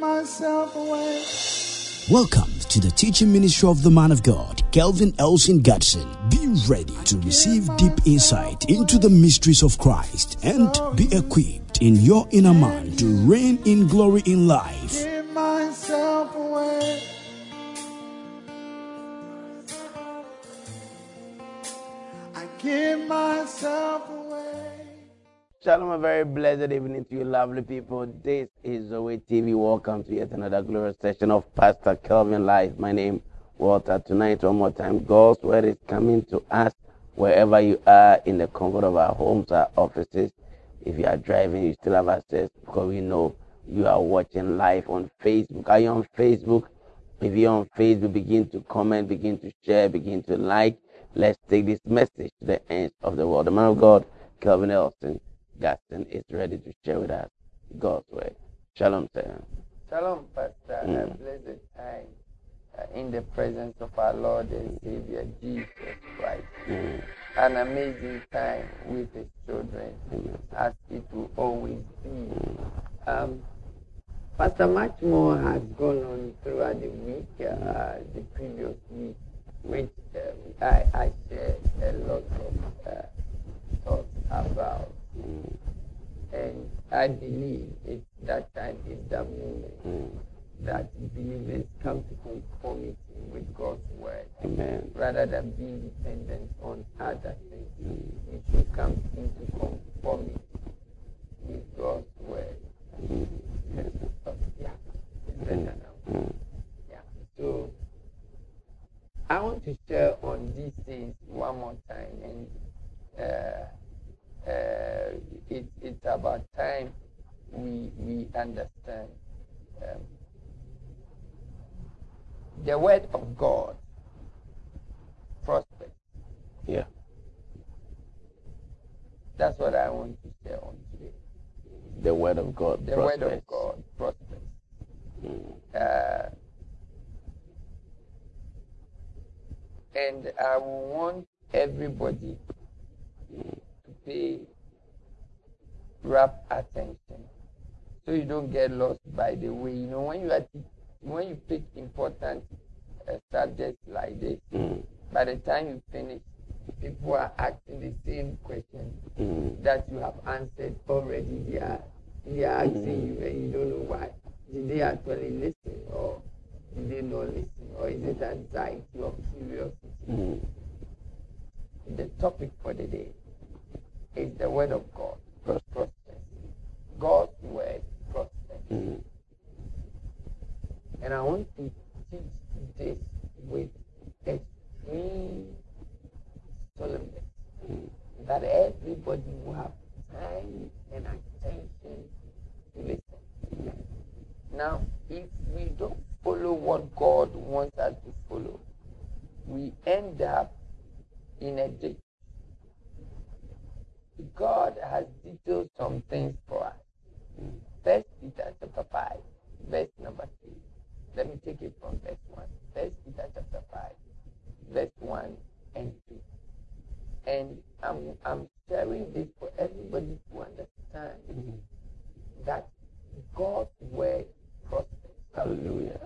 myself away. Welcome to the teaching ministry of the man of God, Kelvin Elson Gadson. Be ready to receive deep insight into the mysteries of Christ and be equipped in your inner man to reign in glory in life. Give myself away. Shalom, a very blessed evening to you, lovely people. This is Zoe TV. Welcome to yet another glorious session of Pastor Kelvin Live. My name Walter. Tonight, one more time, God's word is coming to us wherever you are in the comfort of our homes, our offices. If you are driving, you still have access because we know you are watching live on Facebook. Are you on Facebook? If you're on Facebook, begin to comment, begin to share, begin to like. Let's take this message to the ends of the world. The man of God, Kelvin Elson Gaston, is ready to share with us God's word. Shalom, sir. Shalom, Pastor. Mm. blessed time uh, in the presence of our Lord and Savior Jesus Christ. Mm. An amazing time with His children, Amen. as it will always be. Um, Pastor, much more has gone on throughout the week, uh, the previous week, which um, I, I shared a lot of uh, thoughts about. Mm. And I believe it's that time is the moment Mm. that believers come to conformity with God's word Amen. rather than being dependent on other things. Mm. We should come into conformity with God's word. Mm. Yes. Yeah, it's better now. Mm. Yeah. So I want to share on these things one more time, and uh, uh, it, it's about time we we understand um, the word of God prospers. Yeah. That's what I want to share on today. The word of God. The word of God prospers. Mm. Uh, and I want everybody to pay rapt attention so you don't get lost by the way. You know, when you are when you pick important uh, subjects like this, Mm. by the time you finish, people are asking the same question Mm. that you have answered already. They are, they are asking you and you don't know why. Did they actually listen or did they not listen? Or is it anxiety or curiosity? Mm. The topic for the day is the word of God. God's word prospers. Mm. And I want to teach this with extreme solemnity. Mm. that everybody will have time and attention to listen. Now, if we don't follow what God wants us to follow, we end up in a ditch. God has detailed some things for us. First Peter chapter 5, verse number 3. Let me take it from verse 1. First Peter chapter 5, verse 1 and 2 and I'm I'm sharing this for everybody to understand Mm. that God's word prospers. Hallelujah.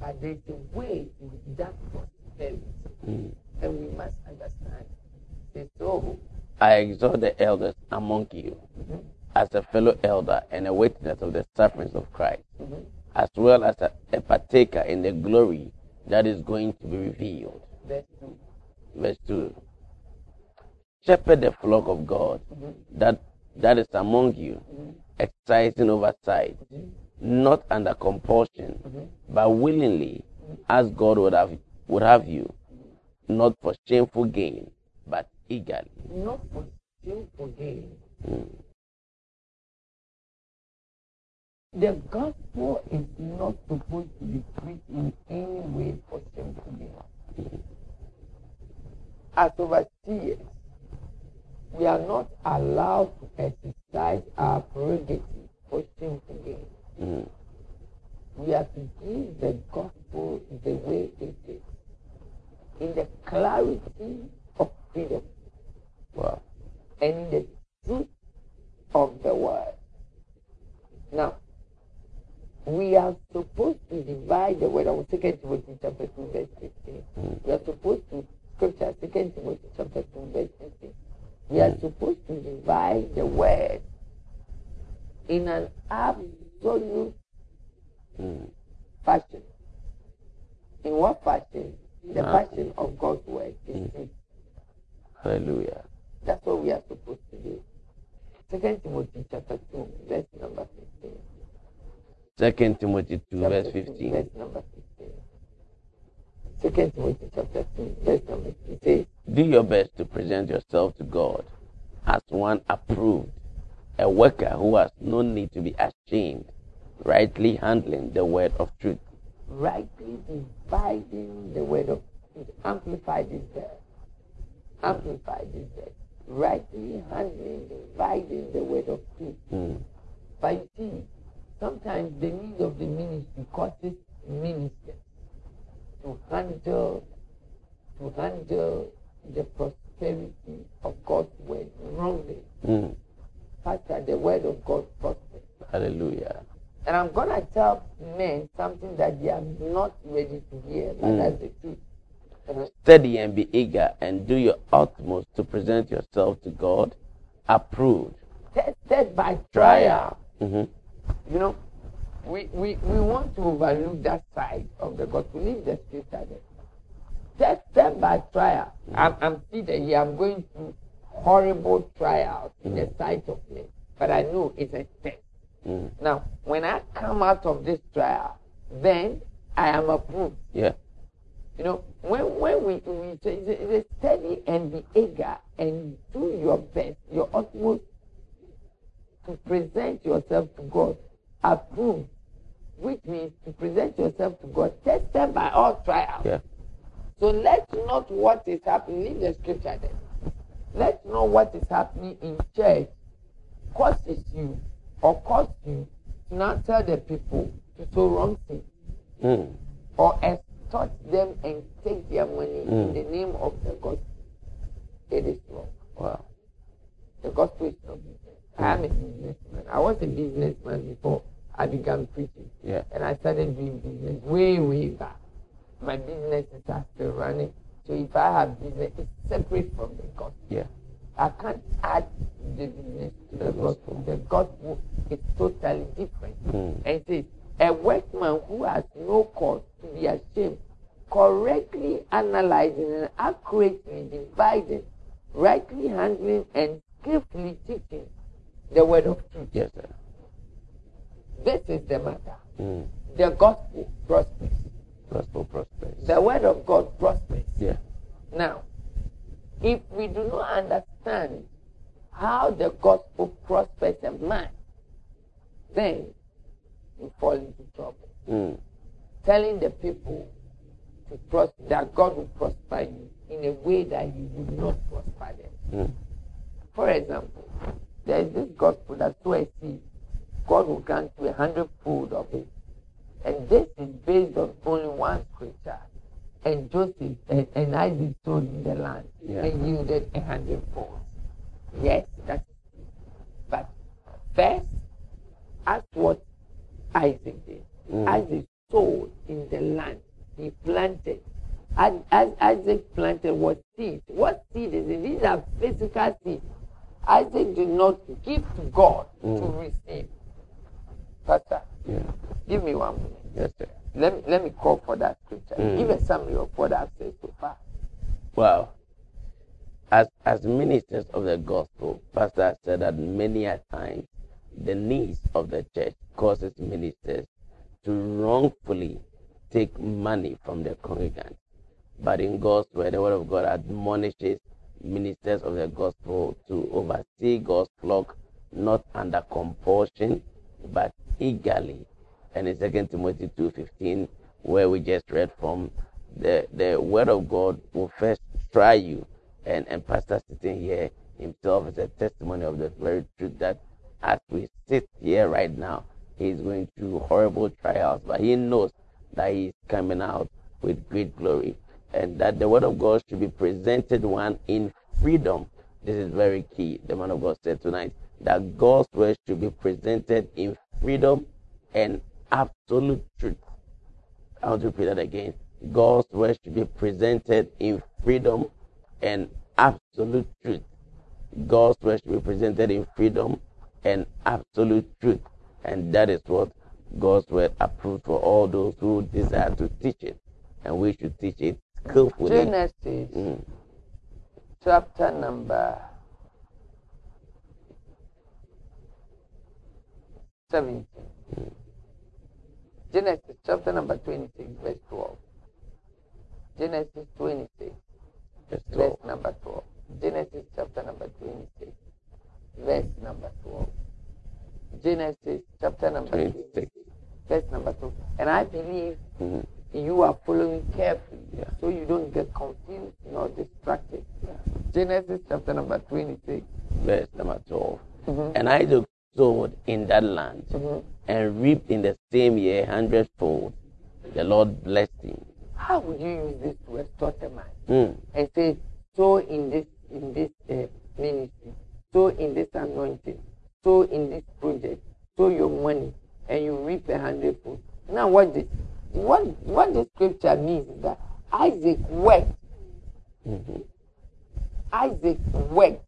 But there's a way that prosperity, Mm. and we must understand. Say so. I exhort the elders among you Mhm, as a fellow elder and a witness of the sufferings of Christ, mhm. as well as a, a partaker in the glory that is going to be revealed. Verse two. Verse 2. Shepherd the flock of God Mhm, that, that is among you, exercising oversight, not under compulsion, but willingly, as God would have, would have you, not for shameful gain, but eagerly. Not for gain. Mm. The gospel is not supposed to be preached in any way for sinful gain. As overseers, we are not allowed to exercise our prerogative for sinful gain. Mm. We are to give the gospel the way it is, in the clarity of freedom Wow. and in the truth of the word. Now, we are supposed to divide the word of Second Timothy chapter two verse fifteen. We are supposed to scripture Second Timothy chapter two verse fifteen. We are supposed to divide the word in an absolute Mm. fashion. In what fashion? The Ah. fashion of God's word is Mm. Hallelujah. That's what we are supposed to do. Second Timothy chapter two verse number fifteen. Second Timothy 2, Chapter verse two, 15. Verse number 15. Second Timothy chapter 2, verse number 15 says, Do your best to present yourself to God as one approved, a worker who has no need to be ashamed, rightly handling the word of truth. rightly dividing the word of truth. Amplify this verse. Amplify this verse. Rightly handling, dividing the word of truth. Mm. But you see, sometimes the need of the ministry causes ministers to handle to handle the prosperity of God's word wrongly. Mm. Pastor, the word of God prospers. Hallelujah. And I'm gonna tell men something that they are not ready to hear, but Mm. that's the truth. Study and be eager and do your utmost to present yourself to God approved. Tested by trial. Mhm. You know, we, we, we want to overlook that side of the gospel. Leave the scripture there. Tested by trial. I'm, I'm seated here. I'm going through horrible trials in the sight of men. But I know it's a test. Mm. Now, when I come out of this trial, then I am approved. Yeah. You know, when when we, we say study and be eager and do your best, your utmost to present yourself to God approved, which means to present yourself to God tested by all trials. Yeah. So let's not what is happening, leave the scripture there. Let not what is happening in church causes you or cause you to not tell the people to sow wrong things Mm. or extort them and take their money in Mm. the name of the gospel. It is wrong. Wow. The gospel is not business. I am a businessman. I was a businessman before I began preaching. Yeah. And I started doing business way, way back. My businesses are still running. So if I have business, it's separate from the gospel. Yeah. I can't add the business to the gospel. The gospel is totally different. Mm. And it says, a workman who has no cause to be ashamed, correctly analyzing and accurately dividing, rightly handling and skillfully teaching the word of truth. Yes, sir. This is the matter. Mm. The gospel prospers. Gospel prospers. The word of God prospers. Yeah. Now, if we do not understand how the gospel prospers a man, then we fall into trouble. Mm. Telling the people to pros- that God will prosper you in a way that He would not prosper them. Mm. For example, there is this gospel that sow a seed, God will grant you a hundredfold of it. And this is based on only one scripture. And Joseph and, and Isaac sowed in the land Yeah. and yielded a hundredfold. Yes, that's true. But first, ask what Isaac did. Mm. Isaac sowed in the land. He planted. As, as Isaac planted what seed? What seed is it? These are physical seeds. Isaac did not give to God to Mm. receive. Pastor, Yeah. give me one minute. Yes, sir. Let me let me call for that scripture. Mm. Give a summary of what I've said so far. Well, As as ministers of the gospel, Pastor said that many a times the needs of the church causes ministers to wrongfully take money from the congregants. But in God's word, the word of God admonishes ministers of the gospel to oversee God's flock not under compulsion, but eagerly. And in 2 Timothy 2.15, where we just read from, the, the word of God will first try you. And, and Pastor sitting here himself is a testimony of the very truth that as we sit here right now, he is going through horrible trials, but he knows that he is coming out with great glory. And that the word of God should be presented one in freedom. This is very key. The man of God said tonight that God's word should be presented in freedom and absolute truth. I want to repeat that again. God's word should be presented in freedom and absolute truth. God's word should be presented in freedom and absolute truth. And that is what God's word approved for all those who desire to teach it. And we should teach it skillfully. Genesis Mm. chapter number 17. Genesis chapter number 26, verse 12. Genesis 26, Verse verse number 12. Genesis chapter number 26, verse number 12. Genesis chapter number 26. 26, verse number 2. And I believe Mhm. you are following carefully Yeah. so you don't get confused nor distracted. Genesis chapter number 26. Verse number 12. Mhm. And Isaac sowed in that land Mhm. and reaped in the same year hundredfold. The Lord blessed him. How would you use this to extort a man Mm. and say, so in this in this uh, ministry, so in this anointing, so in this project, so your money, and you reap a hundredfold. Now what the what what the scripture means is that Isaac worked, Mhm. Isaac worked,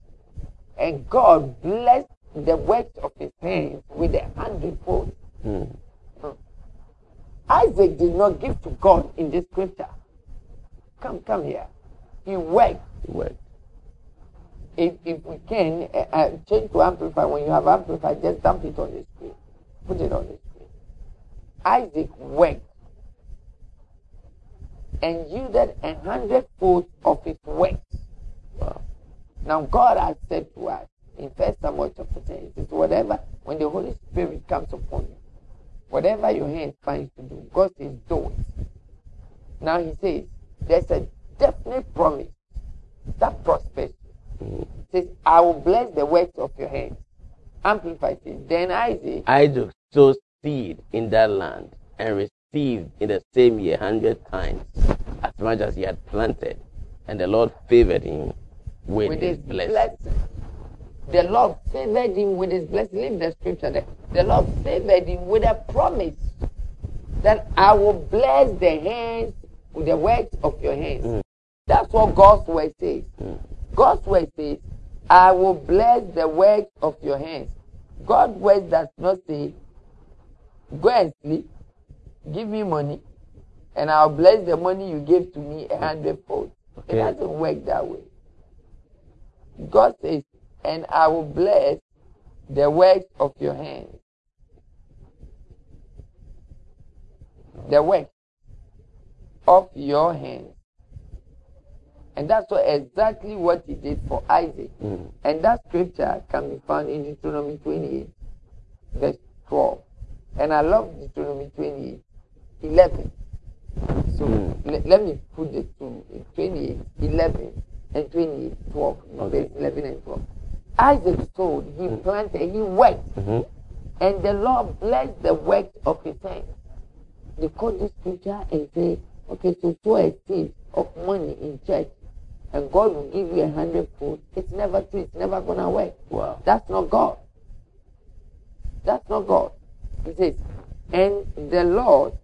and God blessed the works of his hands with a hundredfold. Mm. Isaac did not give to God in this scripture. Come, come here. He worked. He worked. If, if we can, uh, uh, change to amplify. When you have amplify, just dump it on the screen. Put it on the screen. Isaac worked and yielded a hundredfold of his works. Wow. Now God has said to us in First Samuel chapter 10, it says, whatever, when the Holy Spirit comes upon you, whatever your hand finds to do, God says, do it. Now he says, there's a definite promise that prospers. He says, I will bless the works of your hands. Amplify it. Then Isaac, Isaac sowed seed in that land and received in the same year hundred times as much as he had planted, and the Lord favored him with, with his his blessing. blessing. The Lord favored him with his blessing. Leave the scripture there. The Lord favored him with a promise that I will bless the hands with the works of your hands. Mm. That's what God's word says. Mm. God's word says, I will bless the work of your hands. God's word does not say, go and sleep, give me money, and I'll bless the money you gave to me a hundredfold. Okay. It doesn't work that way. God says, and I will bless the works of your hands. The work of your hands. And that's what, exactly what he did for Isaac. Mm. And that scripture can be found in Deuteronomy 28, verse 12. And I love Deuteronomy 28, 11. So Mm. le- let me put the two, 28, 11 and 28, 12. Okay. Verse 11 and 12. Isaac sowed, he Mm. planted, he worked, Mhm. and the Lord blessed the works of his hands. They quote this scripture and say, okay, so sow a seed of money in church, and God will give you a hundredfold. It's never true. It's never gonna work. Wow. That's not God. That's not God. He says, and the Lord,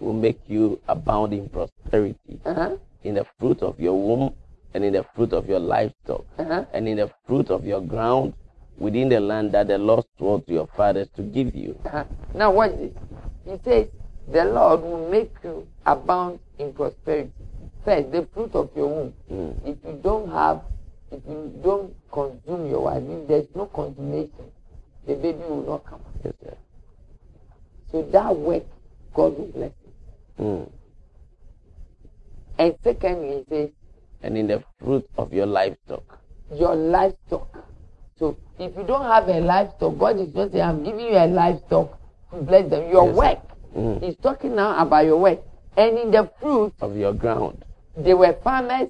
Will make you abound in prosperity uh-huh, in the fruit of your womb and in the fruit of your livestock uh-huh, and in the fruit of your ground within the land that the Lord swore to your fathers to give you. uh-huh. Now watch this. He says, the Lord will make you abound in prosperity. First, the fruit of your womb. Mm. If you don't have, if you don't consume your wife, if there's no consummation, the baby will not come. Yes, sir. So that work, God will bless it. Mm. And secondly, he says, And in the fruit of your livestock. your livestock. So if you don't have a livestock, God is not saying, I'm giving you a livestock to bless them. Your Yes, work. Mm. He's talking now about your work. And in the fruit, Of your ground. They were farmers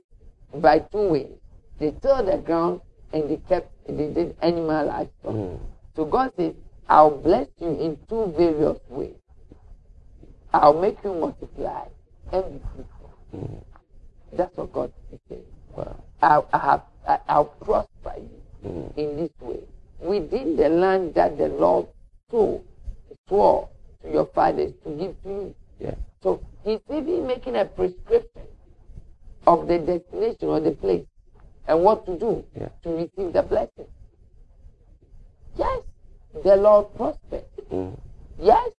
by two ways. They tilled the ground and they kept, they did animal livestock. Mm. So God says, I'll bless you in two various ways. I'll make you multiply and be fruitful. Mm. That's what God is saying. Wow. I'll, I have, I- I'll prosper you Mm. in this way within the land that the Lord swore, swore to to your fathers to give to you. Yeah. So he's even making a prescription of the destination or the place and what to do Yeah. to receive the blessing. Yes, the Lord prospers. Mm. Yes,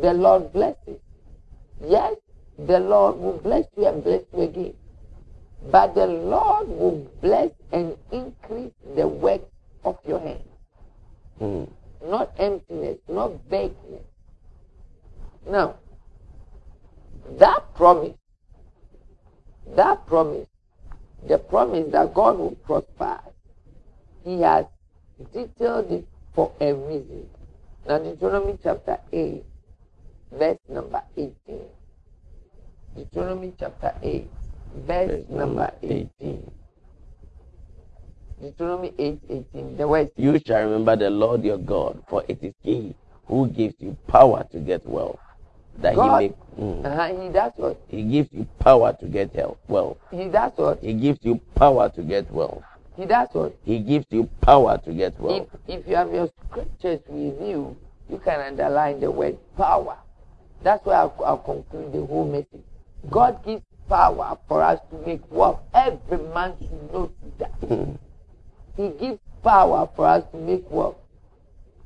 the Lord blesses. Yes, the Lord will bless you and bless you again. But the Lord will bless and increase the work of your hands. Mm. Not emptiness, not vagueness. Now, that promise, that promise, the promise that God will prosper, He has detailed it for a reason. Now, Deuteronomy chapter 8, verse number 18. Deuteronomy chapter 8, verse Verse number number 18. Deuteronomy 8, 18. The word You shall remember the Lord your God, for it is He who gives you power to get wealth. That God, He may. Mm. uh-huh, he does what? He gives you power to get health, wealth. He does what? He gives you power to get well He does what? He gives you power to get If, if you have your scriptures with you, you can underline the word power. That's why I'll, I'll conclude the whole message. God gives power for us to make wealth. Every man should know that. Mm. He gives power for us to make wealth.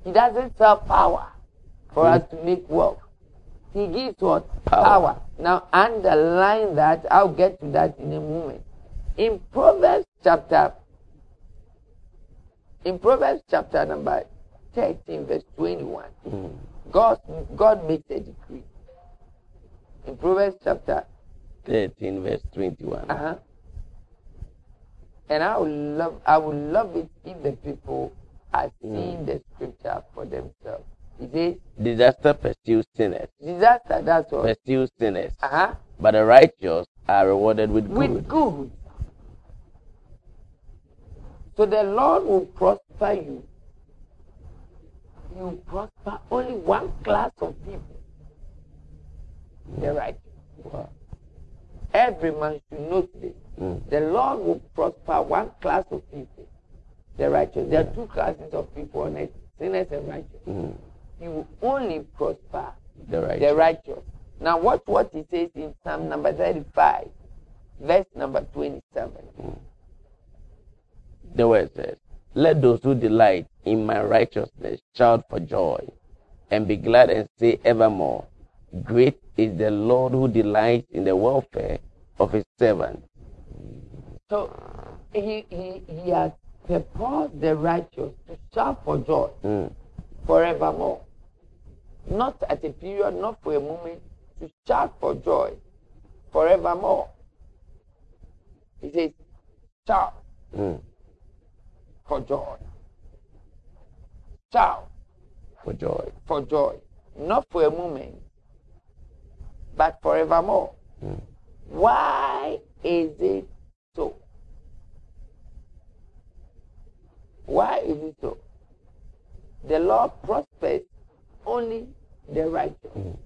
He doesn't sell power for us to make wealth. He gives what? Power. power. Now underline that. I'll get to that in a moment. In Proverbs chapter in Proverbs chapter number 13, verse 21, Mm. God, God makes a decree. In Proverbs chapter 13, verse 21. uh-huh. And I would love I would love it if the people are seeing the scripture for themselves. It says Disaster pursues sinners, disaster, that's all. pursues sinners, Uh-huh. but the righteous are rewarded with good. With good. So the Lord will prosper you. He will prosper only one class of people. The righteous. Wow. Every man should note this. Mm. The Lord will prosper one class of people, the righteous. There are two classes of people on earth, sinners and righteous. Mm. He will only prosper The righteous. the righteous. Now watch what he says in Psalm number 35, verse number 27. The word says, Let those who delight in my righteousness shout for joy and be glad and say evermore, Great is the Lord who delights in the welfare of his servant. So he, he, he has purposed the righteous to shout for joy Mm. forevermore. Not at a period, not for a moment, to shout for joy forevermore. He says, shout Mm. for joy. Shout For joy. for joy. Not for a moment, but forevermore. Mm. Why is it so? Why is it so? The Lord prospers only the righteous. Mm.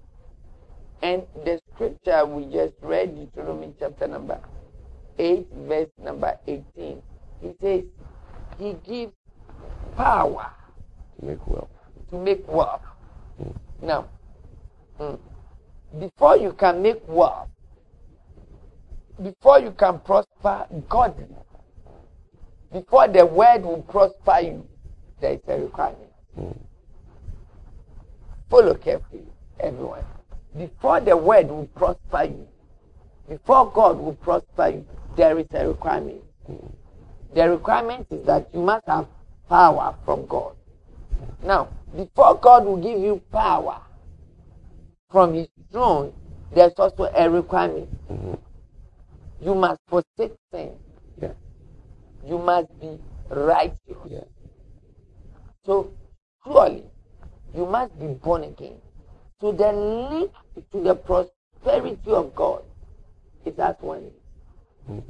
And the scripture we just read, Deuteronomy chapter number 8, verse number 18, it says, He gives power To make wealth. to make wealth. Now, mm, before you can make wealth, before you can prosper godly, before the word will prosper you, there is a requirement. Mm. Follow carefully, everyone. Before the word will prosper you, before God will prosper you, there is a requirement. The requirement is that you must have power from God. Now, before God will give you power from His throne, there's also a requirement. Mhm. You must forsake sin. Yeah. You must be righteous. Yeah. So, surely, you must be born again. to the link to the prosperity of God is that one. Mhm.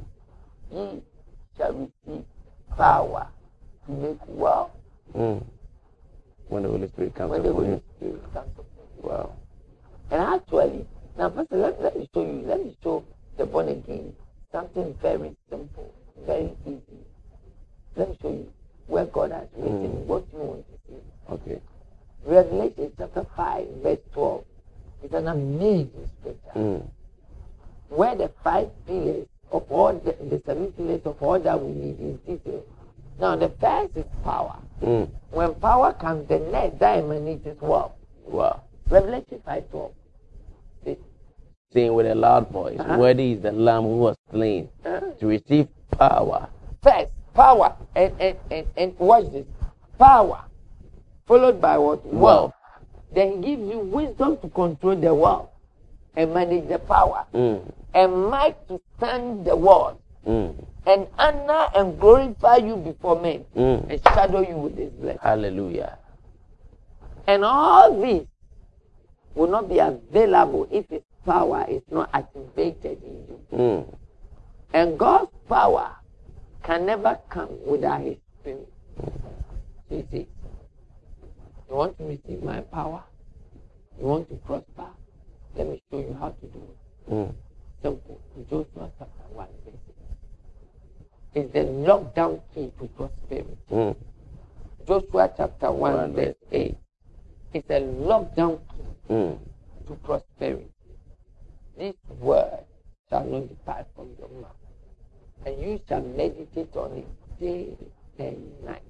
Ye shall receive power to make wealth Mm. When the Holy Spirit comes when the Holy. Spirit comes. Wow. And actually, now first let, let me show you, let me show the born again something very simple, very easy. Let me show you where God has written Mm. what you want to see. Okay. Revelation chapter 5, verse 12. It's an amazing scripture. Mm. Where the five pillars of all the, the seven pillars of all that we need is detail. Now the first is power. Mm. When power comes, the next emanates is wealth. Wow. Revelation 5.12. It- Saying with a loud voice, Uh-huh. Worthy is the Lamb who was slain Uh-huh. to receive power. First, power. And, and, and, and watch this. Power. Followed by what? Wealth. Then he gives you wisdom to control the wealth and manage the power. Mm. And might to stand the word. Mm. And honor and glorify you before men. Mm. And shadow you with his blessing. Hallelujah. And all this will not be available if his power is not activated in you. Mm. And God's power can never come without his spirit. You see, you want to receive my power? You want to prosper? Let me show you how to do it. Mm. Simple. Joshua chapter 1 verse 8. It's the lockdown key to prosperity. Mm. Joshua chapter 1 One verse 8. It's a lockdown key Mm. to prosperity. This word shall not depart from your mouth, and you shall meditate on it day and night,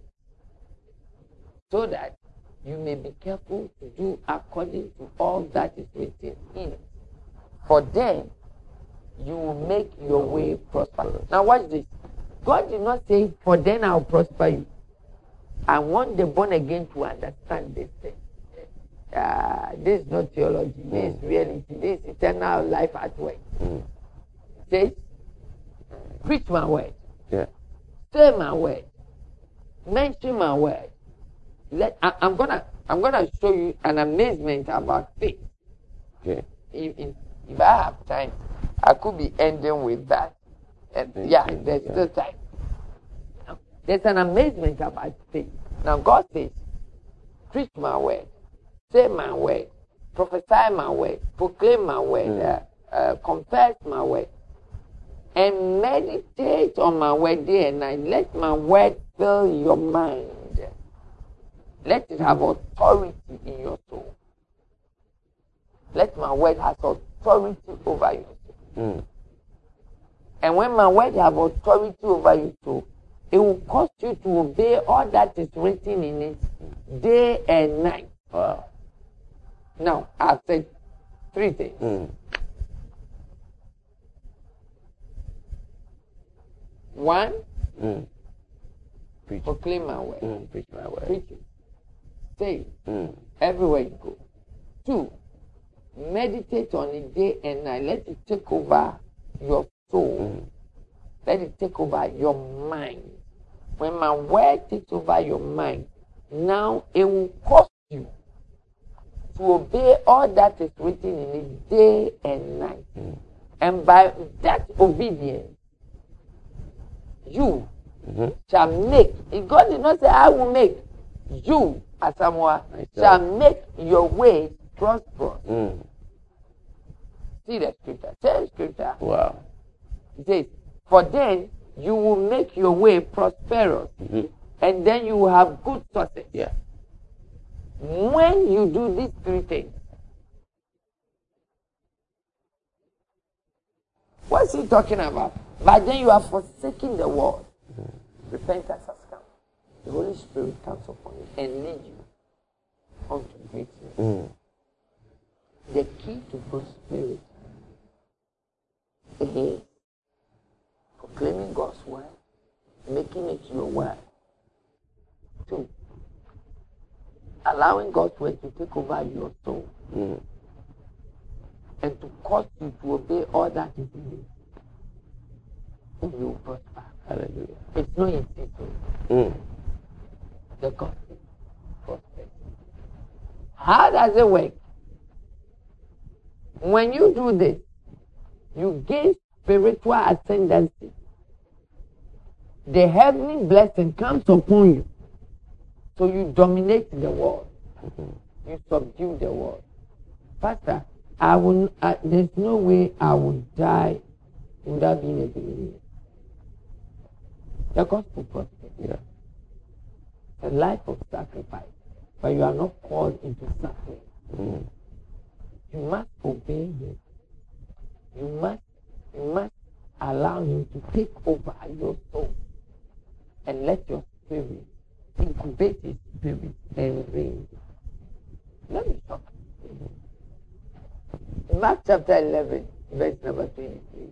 so that you may be careful to do according to all that is written in it. For then you will make your way prosper. Now, watch this. God did not say, For then I'll prosper you. I want the born again to understand this thing. Uh, this is not theology, this is reality, this is eternal life at work. Mm. Says, preach my word, Yeah. say my word, mention my word. Let I, I'm gonna I'm gonna show you an amazement about faith. Okay. If, if, if I have time, I could be ending with that. And Thank yeah, you. there's Yeah. still time. There's an amazement about faith. Now God says, preach my word, say my word, prophesy my word, proclaim my word, Mm. uh, uh, confess my word, and meditate on my word day and night. Let my word fill your mind. Let it have authority in your soul. Let my word have authority over your soul. Mm. And when my word have authority over your soul, it will cause you to obey all that is written in it day and night. Wow. Now, I've said three things. Mm. One, Mm. Preach. proclaim my word. Mm. Preach my word. Preach it. Say Mm. everywhere you go. Two, meditate on it day and night. Let it take over your soul. Mm. Let it take over your mind. When my word takes over your mind, now it will cause you to obey all that is written in it day and night. Mm. And by that obedience, you Mhm. shall make. If God did not say, I will make, you, Asamoah, shall make your way prosperous. Mm. See the scripture. Say the scripture. Wow. It says, For then you will make your way prosperous, Mhm. and then you will have good success. Yeah. When you do these three things, what's he talking about? But then you are forsaking the world. Repentance has come. The Holy Spirit comes upon you and leads you Mm. The key to prosperity is proclaiming God's word, making it your word. Two, allowing God's word to take over your soul Mm. and to cause you to obey all that is in. And you will prosper. Hallelujah. It's not easy to Mm. the gospel prosperity. How does it work? When you do this, you gain spiritual ascendancy. The heavenly blessing comes upon you. So you dominate the world. Mm-hmm. You subdue the world. Pastor, I will, I, there's no way I will die without being a believer. The gospel prosperity Yeah. a life of sacrifice, but you are not called into suffering. Mm. you must obey him. You must, you must allow him to take over your soul and let your spirit incubate his spirit and reign. Let me talk. Mark chapter 11, verse number 23.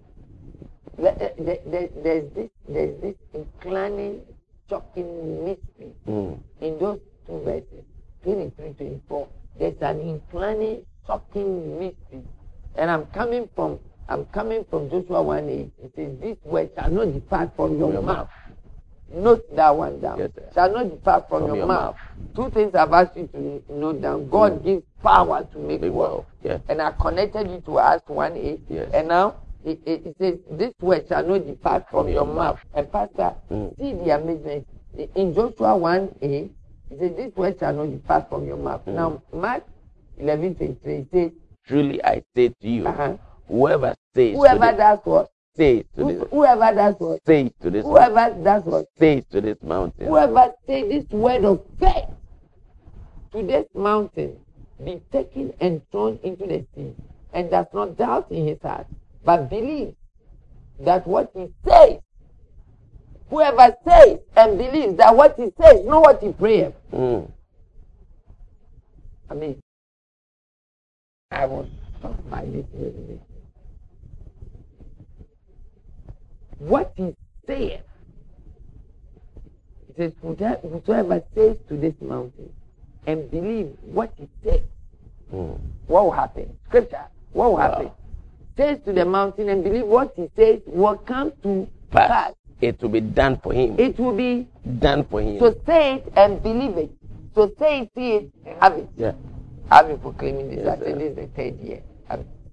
There's this, there's this inclining, shocking mystery Mm. in those two verses, 23, 24. There's an inclining, shocking mystery. And I'm coming from I'm coming from Joshua 1 8. It says, This word shall not depart from your, Your mouth. mouth. Note that one down. Yes, shall not depart from, From your, your mouth. Two things I've asked you to note down. God gives power to make Big wealth. wealth. Yeah. And I connected you to Acts 1 8. Yes. And now it, it, it says, This word shall not depart from, your, mouth. And Pastor, Mm. see the amazement. In Joshua 1 8, it says, This word shall not depart from your mouth. Mm. Now, Mark 11 23, it says, Truly I say to you, uh-huh, whoever says Whoever does what? says to this, Whoever does what? says to this, Whoever does what? says to this mountain, Whoever say this word of faith to this mountain, be taken and thrown into the sea, and does not doubt in his heart, but believes that what he says, whoever says and believes that what he says, know what he prays. Mm. I mean, I shocked by this revelation. What he said, he says, "Whoso- whosoever says to this mountain and believe what he says, Mm. what will happen? Scripture, what will Wow. happen? Says to the mountain and believe what he says will come to Pass. pass. It will be done for him. It will be done for him. so say it and believe it. So say it, see it, and have it. yeah. I've been proclaiming this. Yes, I think this is the third year.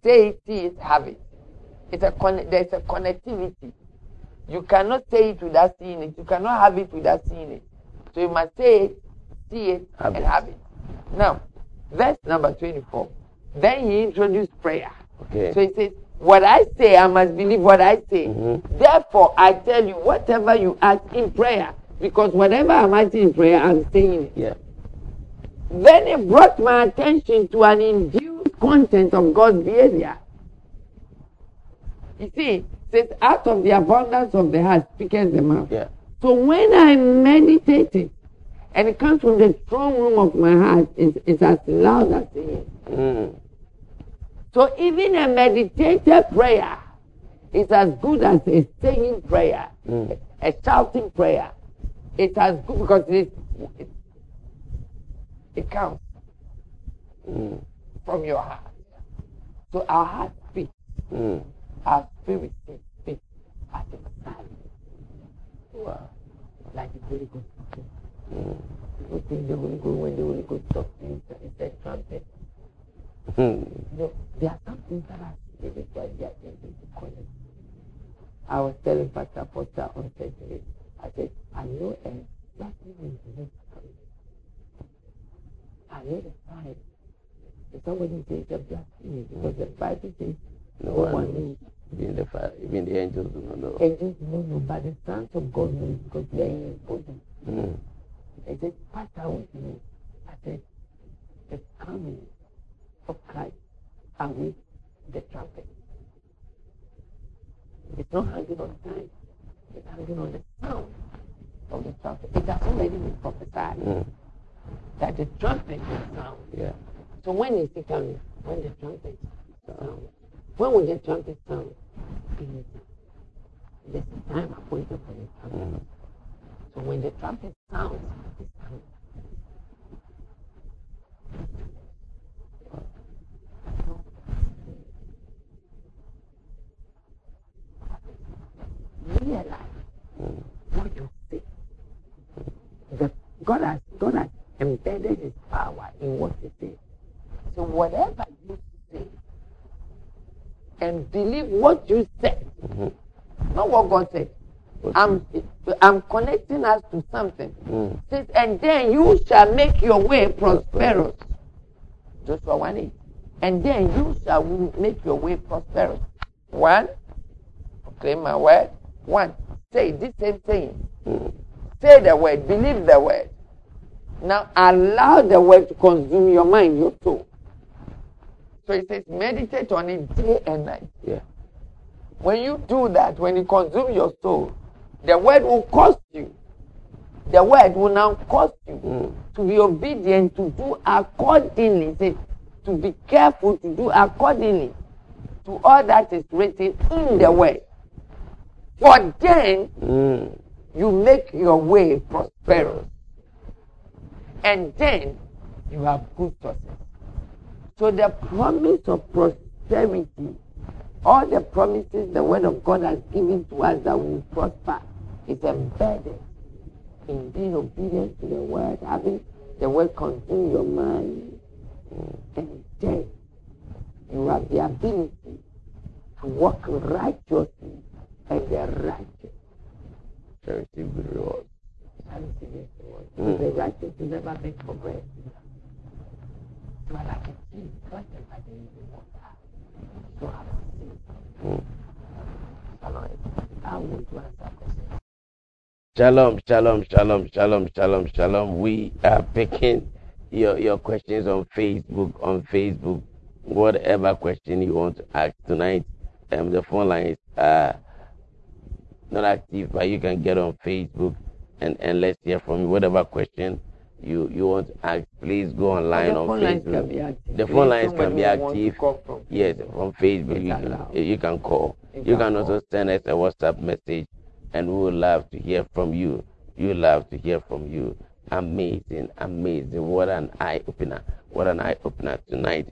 Say it, see it, have it. It's a con- there's a connectivity. You cannot say it without seeing it. You cannot have it without seeing it. So you must say it, see it, Have and it. have it. Now, verse number 24. Then he introduced prayer. Okay. So he says, What I say, I must believe what I say. Mhm. Therefore, I tell you, whatever you ask in prayer, because whatever I'm asking in prayer, I'm saying it. yeah. Then it brought my attention to an induced content of God's behavior. You see, it says, out of the abundance of the heart speaketh the mouth. Yeah. So when I meditate it, and it comes from the strong room of my heart, it's, it's as loud as it is. Mm. So even a meditated prayer is as good as a singing prayer, Mm. a shouting prayer. It's as good because it, it, it comes Mm. from your heart. So our heart speaks, Mm. our spirit speaks as a silent, Wow. like the Holy Ghost. Mm. People think the Holy Ghost, when the Holy Ghost talks to you, it's a trumpet. No, there are some things that are spirit while they are able to connect. I was telling Pastor Potter on Saturday, I said, I know exactly when the Lord comes. I know the sign. If somebody says a blasphemy, because the Bible says No no one one knows. Even the fire, even the angels do not know. Angels know, no, but the sons of God know because they are in his body. Mm. I said, Pastor, I want to know. I said, it's coming of Christ and with the trumpet. It's not hanging on time. It's hanging on the sound of the trumpet. It has already been prophesied Mm. that the trumpet will sound. Yeah. So when is it coming? When the trumpet sounds. When will the trumpet sound? In- There's a time appointed for the trumpet. Mm. So when the trumpet sounds, it's coming. Realize what you say. That God has God has embedded His power in what you say. So whatever you say, and believe what you said, Mhm. not what God said. I'm I'm connecting us to something. Mm. Says, and then you shall make your way prosperous. Joshua 1 8. And then you shall make your way prosperous. One, proclaim my word. One, say this same thing. Mm. Say the word, believe the word. Now allow the word to consume your mind, your soul. So it says meditate on it day and night. Yeah. When you do that, when you consume your soul, the word will cost you. The word will now cost you Mm. to be obedient, to do accordingly. Say, to be careful to do accordingly to all that is written in the word. For then Mm. you make your way prosperous. And then you have good success. So the promise of prosperity, all the promises the word of God has given to us that we prosper, is embedded in being obedient to the word, having the word consume your mind, and then you have the ability to walk righteously to. Shalom, shalom, shalom, shalom, shalom, shalom. We are picking your, your questions on Facebook, on Facebook, whatever question you want to ask tonight. Um, the phone lines are not active, but you can get on Facebook and, and let's hear from you. Whatever question you, you want to ask, please go online on Facebook. can be active. The phone lines can be active. from Yes, from Facebook you can, you can call. You You can can also send us a WhatsApp message, and we would love to hear from you. You love to hear from you. Amazing, amazing. What an eye opener. What an eye opener tonight.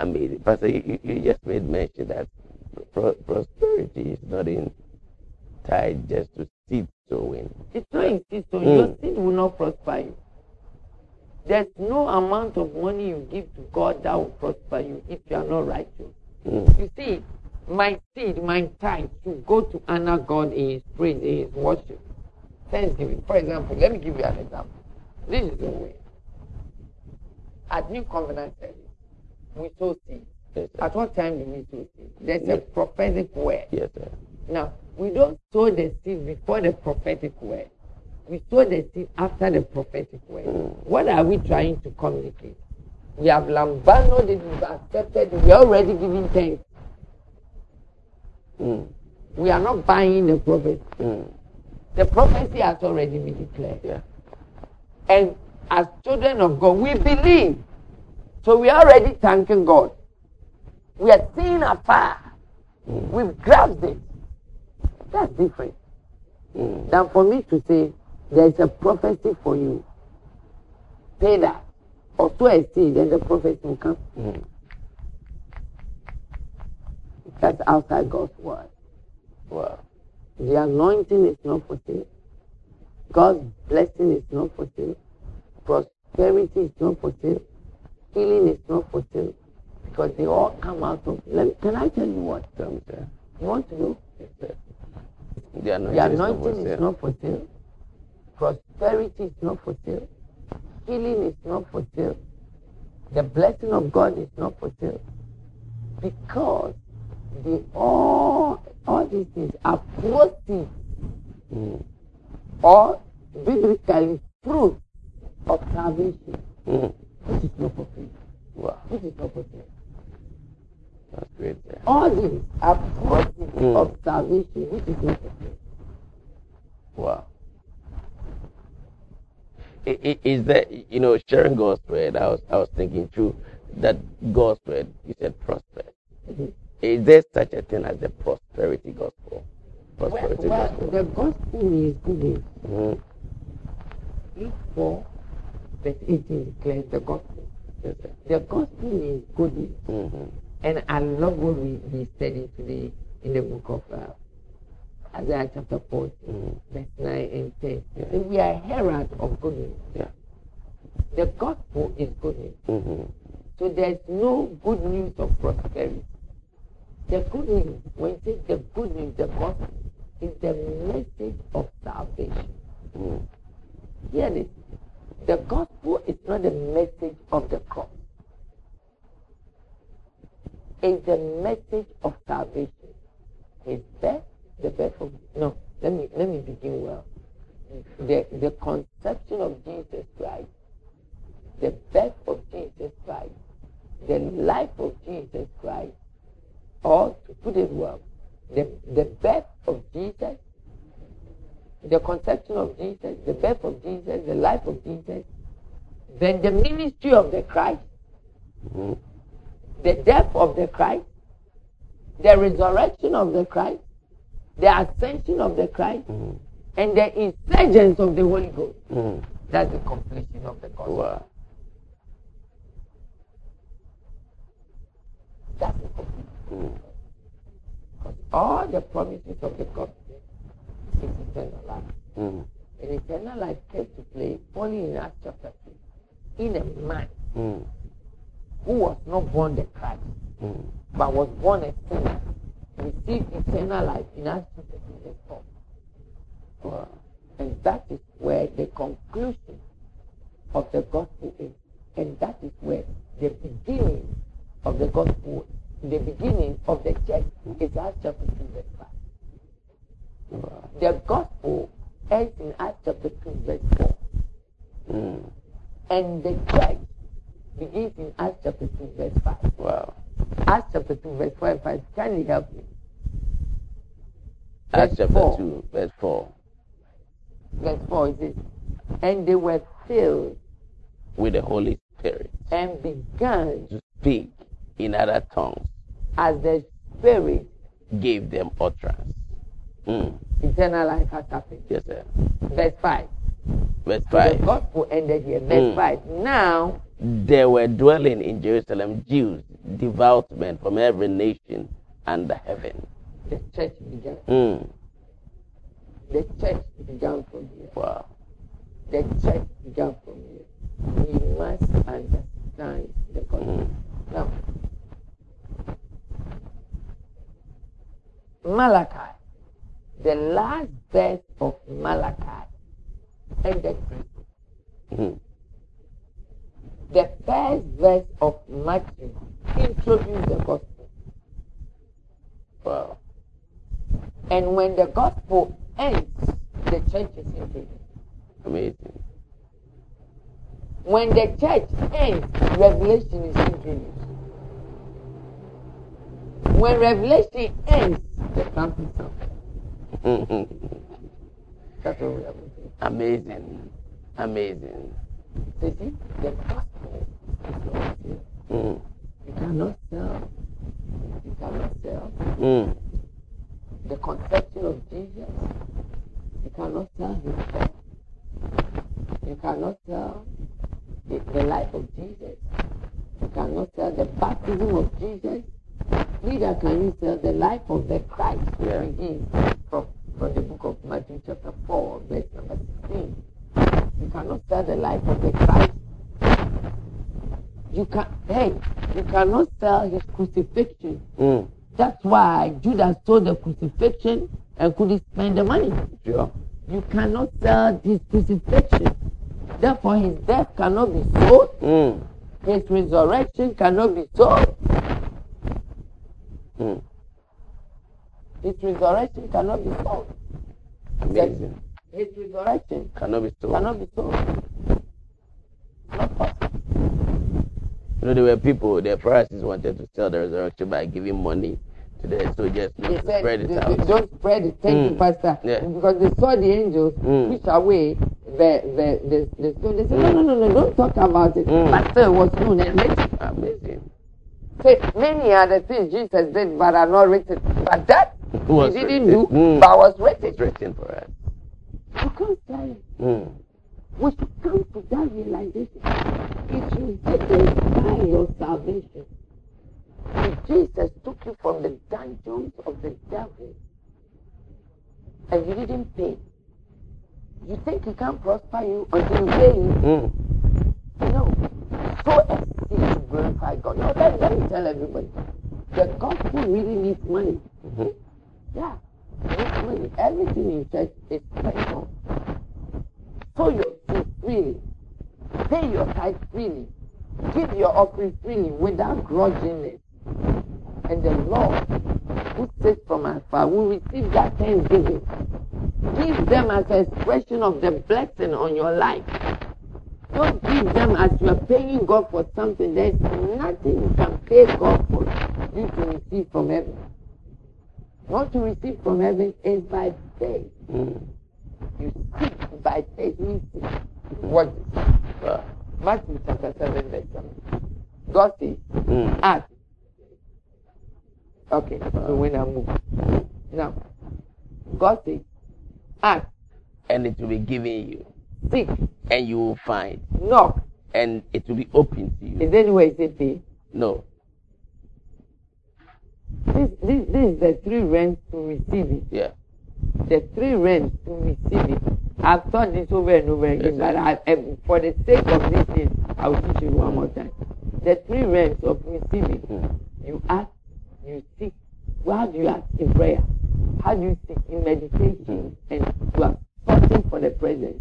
Amazing. Pastor, you, you just made mention that prosperity is not in just to seed sowing. It's not insist on Mm. your seed will not prosper you. There's no amount of money you give to God that will prosper you if you are not righteous. Mm. You see, my seed, my tithe should go to honor God in His praise, in His worship. Thanksgiving. For example, let me give you an example. This is the way. At New Covenant Service, we sow seed. Yes. At what time do we sow seed? There's Yeah. a prophetic word. Yes, sir. Now, we don't sow the seed before the prophetic word. We sow the seed after the prophetic word. What are we trying to communicate? We have lambanoed it, we've accepted it, we are already giving thanks. Mm. We are not buying the prophecy. Mm. The prophecy has already been declared. Yeah. And as children of God, we believe. So we are already thanking God. We are seeing afar. Mm. We've grasped it. That's different. Mm. than for me to say there's a prophecy for you. Pay that. Or sow a seed and the prophecy will come. Mm. That's outside God's word. Wow. The anointing is not for sale. God's blessing is not for sale. Prosperity is not for sale. Healing is not for sale. Because they all come out of. Let, can I tell you what? You want to know? The anointing, The is not for anointing is sale. not for sale. Prosperity is not for sale. Healing is not for sale. The blessing of God is not for sale. Because the all all these things are proceeds Mm. or biblically fruit of salvation, Mm. which is not for free. Wow. Which is not for sale. That's great, sir. All these are proceeds Mm. of salvation, which is not. Wow. Is that you know sharing God's word? I was I was thinking through that God's word. You said prosper. Mhm. Is there such a thing as the prosperity gospel? Prosperity well, gospel. the gospel is good news. Mhm. Luke 4, verse 18 declares the gospel. Yes. The gospel is good news. And I love what we, we studied today in the book of uh, Isaiah chapter 14, Mhm. verse 9 and 10. Yeah. We are heralds of good news. Yeah. The gospel is good news. Mhm. So there's no good news of prosperity. The good news, when you say the good news, the gospel, is the message of salvation. Mhm. Hear this. The gospel is not the message of the cross. It's the message of salvation. His death, the birth of no. Let me let me begin well. The the conception of Jesus Christ, the birth of Jesus Christ, the life of Jesus Christ, or to put it well, the, the birth of Jesus, the conception of Jesus, the birth of Jesus, the life of Jesus, then the ministry of the Christ, Mm-hmm. The death of the Christ, the resurrection of the Christ, the ascension of the Christ, Mm. and the insurgence of the Holy Ghost. Mm. That's the completion of the gospel. Wow. That's the completion. Mm. Because all the promises of the gospel is eternal life. Mm. And eternal life came to play only in Acts chapter 2. In a man Mm. Who was not born the Christ, Mm. but was born a sinner, received eternal life in 2, verse 4. Wow. And that is where the conclusion of the gospel is. And that is where the beginning of the gospel, the beginning of the church is Acts chapter 2, verse 5. Wow. The gospel ends in Acts chapter 2, verse 4. Mm. And the church begins in Acts chapter 2, verse 5. Wow. Acts chapter 2, verse 4 and 5. Can you help me? Acts chapter 4. 2, verse 4. Verse 4 it says, And they were filled With the Holy Spirit and began to speak in other tongues, as the Spirit, gave them utterance. Mm. eternal life has happened. Yes, sir. Verse 5. Verse So the 5. gospel ended here. Verse Mm. 5. Now, There were dwelling in Jerusalem Jews, devout men from every nation under heaven. the church began. Mm. The church began from here. Wow. The church began from here. We must understand the gospel. Mm. Now, Malachi, the last verse of Malachi ended briefly. Mm. The first verse of Matthew introduced the gospel. Wow. And when the gospel ends, the church is introduced. Amazing. When the church ends, revelation is introduced. When revelation ends, the trumpet sounds. That's what we have to say. Amazing. Amazing. So you see, the gospel is not here. Mm. You cannot sell. You cannot sell Mm. the conception of Jesus. You cannot sell himself. You cannot sell the, the life of Jesus. You cannot sell the baptism of Jesus. Neither can you sell the life of the Christ, Yeah. begins from, from the book of Matthew chapter 4, verse number 16. You cannot sell the life of the Christ. You can hey, you cannot sell his crucifixion. Mm. That's why Judas sold the crucifixion and couldn't spend the money. Sure. You cannot sell his crucifixion. Therefore, his death cannot be sold. Mm. His resurrection cannot be sold. Mm. His resurrection cannot be sold. Amazing. His resurrection Cannot be sold. cannot be sold. Not possible. You know, there were people, the Pharisees wanted to sell the resurrection by giving money to the soldiers not They to said, spread it they- out. they don't spread it. Thank you, Mm. Pastor. Yeah. Because they saw the angels Mm. push away the, the, the, the stone. They said, no, no, no, no, don't talk about it. Mm. But still, was known and. Amazing. Say, many are the things Jesus did but are not written. But that Was he didn't written. do, Mm. but was written. It's written for us. You can't say it. Mm. We should come to that realization. If you didn't buy your salvation, if Jesus took you from the dungeons of the devil and you didn't pay, you think he can't prosper you until you pay you? Mm. No. So a seed to glorify God. No, let, let me tell everybody. The gospel really needs money. Mhm. Yeah. Money. Everything you church is on. Sow your seed freely. Pay your tithe freely. Give your offering freely without grudgingness. And the Lord, who sits from afar, will receive that thanksgiving. Give them as an expression of the blessing on your life. Don't give them as you are paying God for something. There's nothing you can pay God for you to receive from heaven. What you receive from heaven is by faith. Mm. You seek by faith. You seek. What? Wow. Matthew chapter 7, verse 7. God says, Mm. ask. Okay, so when I move. Now, God says, ask, And it will be given you, seek, and you will find, knock. and it will be open to you. Is there any way it? No. This, this, this is the three realms to receive it. Yeah. The three realms to receive it. I've taught this over and over again, but I, for the sake of this thing, I will teach you one more time. The three realms of receiving. Mm. You ask, you seek. Well, how do you ask in prayer? How do you seek in meditation? And you are searching for the presence.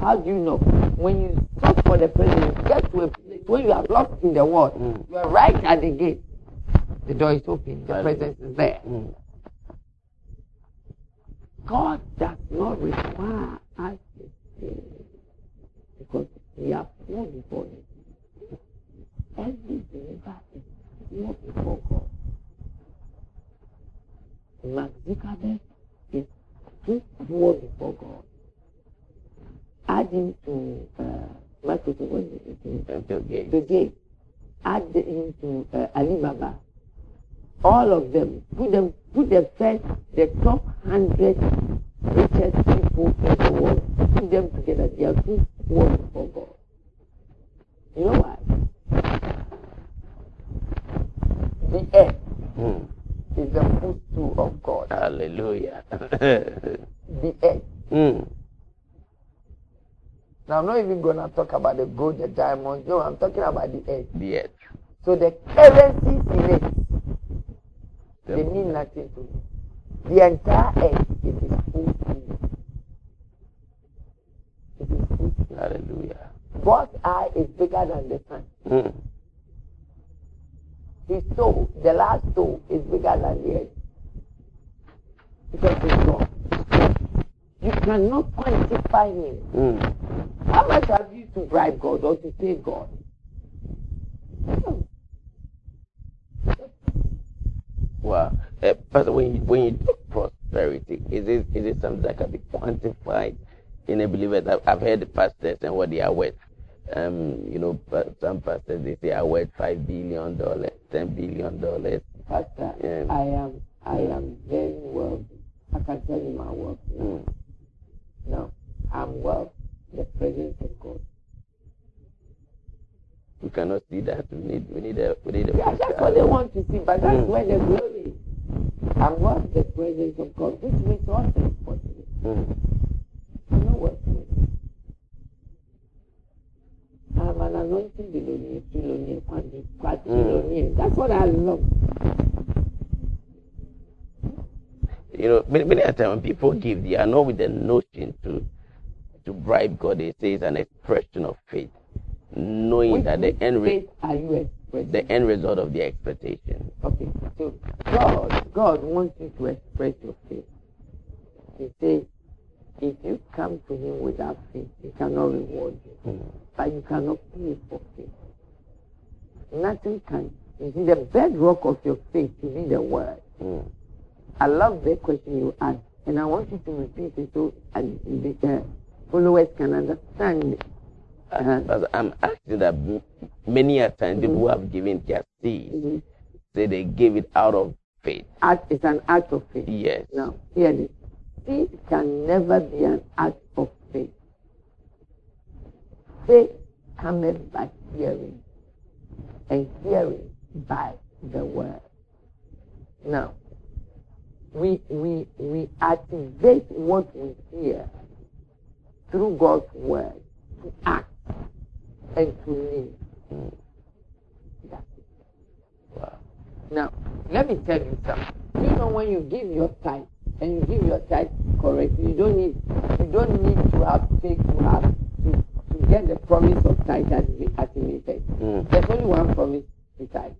How do you know? When you search for the presence, you get to a place where you are lost in the world. Mm. You are right at the gate. The door is open. The presence is there. Mm. God does not require us to sin because we are poor before Him. Every believer is poor before God. Mark Zuckerberg is too poor before God. Adding to uh, Microsoft, what is it? Until gate. the gate, add the- him to uh, Alibaba. All of them, put them, put the first, the top hundred richest people in the world, put them together. They are too poor for God. You know why? The earth Mm. is the footstool of God. Hallelujah. The earth. mm. Now I'm not even gonna talk about the gold, the diamonds. No, I'm talking about the earth. The earth. So the currencies in it they mean nothing to me. The entire earth it is full to. It is full to. Hallelujah. God's eye is bigger than the sun. Mm. His soul, the last soul, is bigger than the earth. Because it's God. You cannot quantify him. Mm. How much have you to bribe God or to pay God? No. Wow. Uh, Pastor, when you, when you talk prosperity, is it is it something that can be quantified in a believer? I've, I've heard the pastors and what they are worth. Um, you know, some pastors they say are worth five billion dollars, ten billion dollars. Pastor, Yeah. I am I am very wealthy. I can tell you my wealth now. Mm. Now, I'm wealth, the presence of God. We cannot see that. We need we need a we need a. Yeah, that's what they want to see, but that's Mm. where the glory is. I'm wealth, the presence of God, which makes all things possible. Mm. I'm not wealth. I'm an anointing billionaire, trillionaire, quadri- quadrillionaire. That's what I love. You know, many, many a time when people give, they are not with the notion to to bribe God. They say it's an expression of faith, knowing that the end re- are you expressing? the end result of the expectation. Okay, so God, God wants you to express your faith. He says, if you come to Him without faith, He cannot reward you, Mm. but you cannot pay for faith. Nothing can. You see, the bedrock of your faith to be the Word. Mm. I love the question you asked, and I want you to repeat it so uh, the uh, followers can understand. Uh-huh. Because I'm asking that many a time people who have given their seed say they gave it out of faith. Act is an act of faith. Yes. Now, hear this. Seed can never be an act of faith. Faith cometh by hearing, and hearing by the word. Now, we, we, we activate what we hear through God's word to act and to live. That's it. Wow. Now, let me tell you something. You know when you give your tithe and you give your tithe correctly, you don't need you don't need to have faith to have to, to get the promise of tithe acti- activated. Mm. There's only one promise to tithe.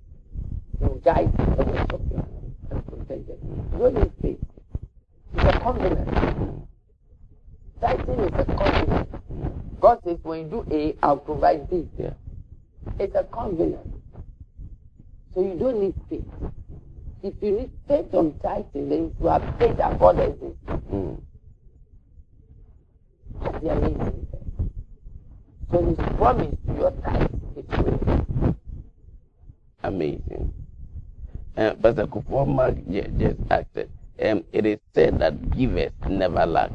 You guide the works of your hands and protect them. You don't need faith. It's a covenant. Tithing is a covenant. God says, when you do A, I'll provide B. Yeah. It's a covenant. So you don't need faith. If you need faith on tithing, then you have faith that God exists. Mm. That's the amazing thing. So his promise to your tithe is real. Amazing. Uh, Pastor Mark just asked it. Um, it is said that givers never lack.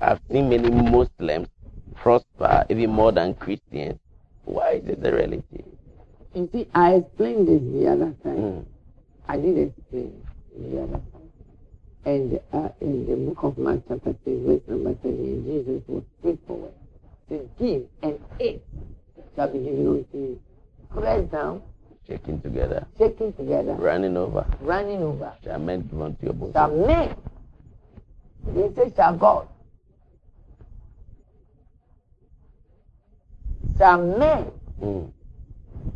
I've seen many Muslims prosper even more than Christians. Why is it the reality? You see, I explained this the other time. Mm. I did explain it the other time. And uh, in the book of Mark chapter 6, verse number 20, Jesus was straightforward. Said, give and it shall be given unto you. Pressed down, Shaking together, shaking together, running over. running over. Shall men give unto your bosom? Shall men, he didn't say shall God. Shall men Mm.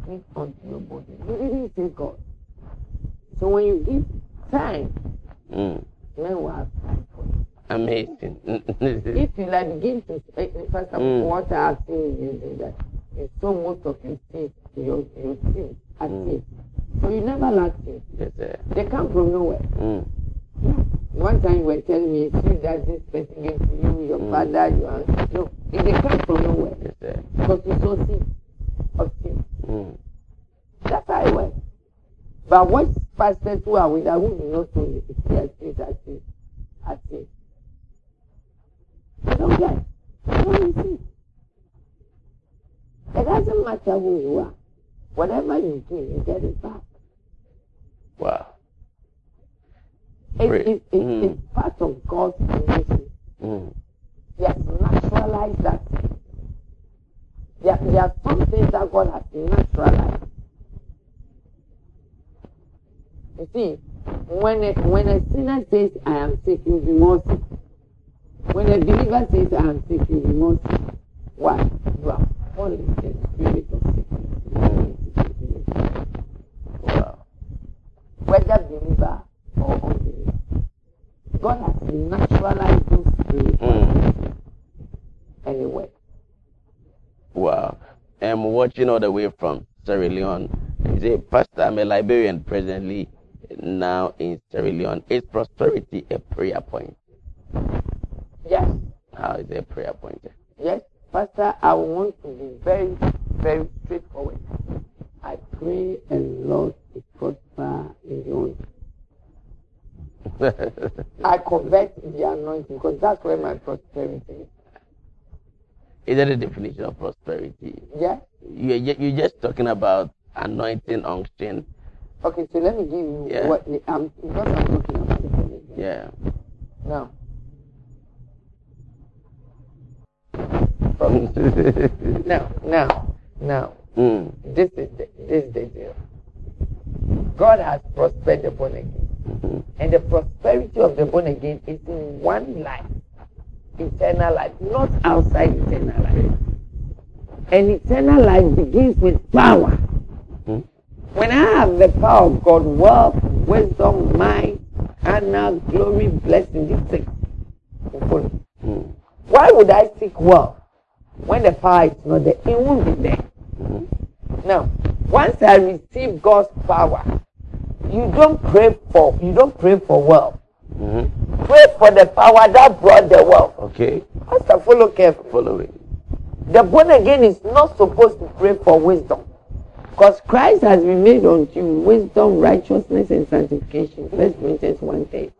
give unto your body. He didn't say God. So when you give time, Mm. men will have time for you. Amazing. If you like begin to eh, first of Mm. all, what I have seen you is that you sow most of your seeds to your your seeds at Mm. seeds. So you never lack seeds. yes, sir. They come from nowhere. Mm. One time you were telling me it's you that this person gave to you, your Mm. father, your aunt. No, if they come from nowhere Yes, because you sow seeds of seeds. Mm. That's how it works. But what pastors who are with us who do not sow their seeds at seeds at seeds. They don't get. They don't receive. It doesn't matter who you are. Whatever you do, you get it back. Wow. It, it, it, Mm. It's part of God's creation. Mm. He has naturalized that. There, there are some things that God has naturalized. You see, when a, when a sinner says, I am sick, you'll be more. When a believer says, I am sick, you'll be more. Why? You are falling in the spirit of sickness. Wow. Whether believer or unbeliever. God has naturalized those spirits Mm. anyway. Wow. I'm all the way from Sierra Leone. You say, Pastor, I'm a Liberian presently now in Sierra Leone. Is prosperity a prayer point? Yes. How is it a prayer point? Yes, Pastor, I want to be very, very straightforward. I pray and Lord to prosper in the anointing. I convert in the anointing because that's where my prosperity is. is that a definition of prosperity? Yeah? You, you're just talking about anointing, unction. Okay, so let me give you Yeah. what the, um, what I'm talking about. Yeah. Now, now, now, now, mm. this is the, this is the deal. God has prospered the born again. Mhm. And the prosperity of the born again is in one life, eternal life, not outside eternal life. And eternal life begins with power. Mhm. When I have the power of God, wealth, wisdom, might, honor, glory, blessing, these things will follow. Mm. Why would I seek wealth when the power is not there? It won't be there. Mhm. Now, once I receive God's power, you don't pray for you don't pray for wealth. Mhm. Pray for the power that brought the wealth. Okay. Pastor, follow carefully. Following. The born again is not supposed to pray for wisdom. Because Christ has been made unto you wisdom, righteousness, and sanctification. First Corinthians 1 day.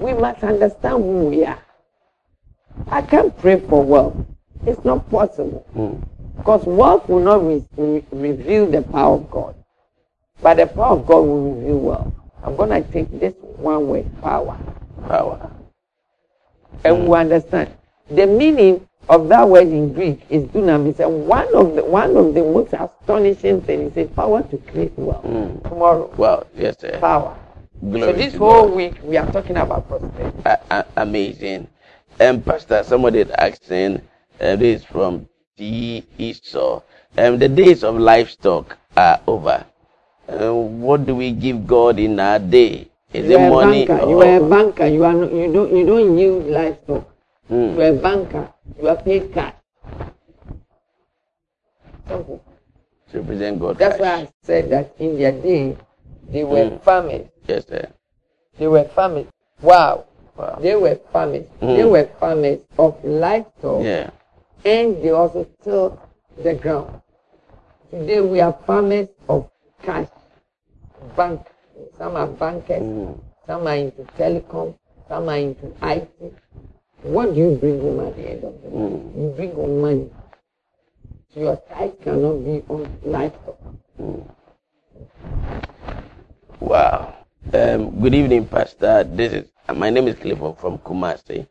We must understand who we are. I can't pray for wealth. It's not possible. Mm. Because wealth will not re- re- reveal the power of God. But the power of God will reveal wealth. I'm going to take this one word, power. Power. and we understand. The meaning of that word in Greek is dunamis, and one of the one of the most astonishing things is power to create wealth. Mm. Tomorrow, Well, yes, sir. power. Glory so this whole God. week we are talking about prosperity. A- a- amazing. Um, Pastor, somebody is asking, uh, this is from T. Esau. Um, the days of livestock are over. Uh, what do we give God in our day? Is you it money? banker. or- You are a banker. You are not, you don't you don't yield livestock. Mm. You are a banker. You are paid cash. Simple. To represent God. That's Christ. why I said that in their day, they were Mm. farmers. Yes, sir. They were farmers. Wow. Wow. They were farmers. Mm. They were farmers of livestock. Yeah. And they also tilled the ground. Today we are farmers of cash. Bank. Some are bankers. Mm. Some are into telecom. Some are into IT. What do you bring home at the end of the day? Mm. You bring home money. So your tithe cannot be on livestock. Wow. Um, good evening, Pastor. This is my name is Clifford from Kumasi.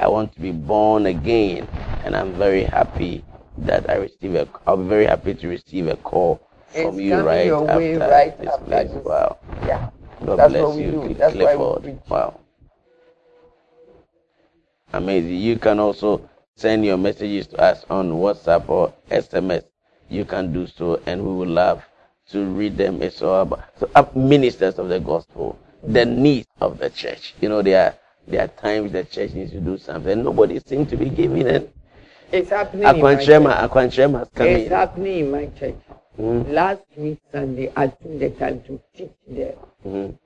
I want to be born again, and I'm very happy that I receive a. I'll be very happy to receive a call from It's you right after right this after this. Wow. Yeah. God That's bless what we you, do. Cl- That's why we Clifford. Wow. Amazing. You can also send your messages to us on WhatsApp or SMS. You can do so, and we will love to read them. It's all about so, ministers of the gospel, the needs of the church. You know, there are there are times the church needs to do something. Nobody seems to be giving it. It's happening in my church. Aquanchema, Aquanchema has come It's in. happening in my church. Mhm, Last week Sunday, I took the time to teach there. mhm.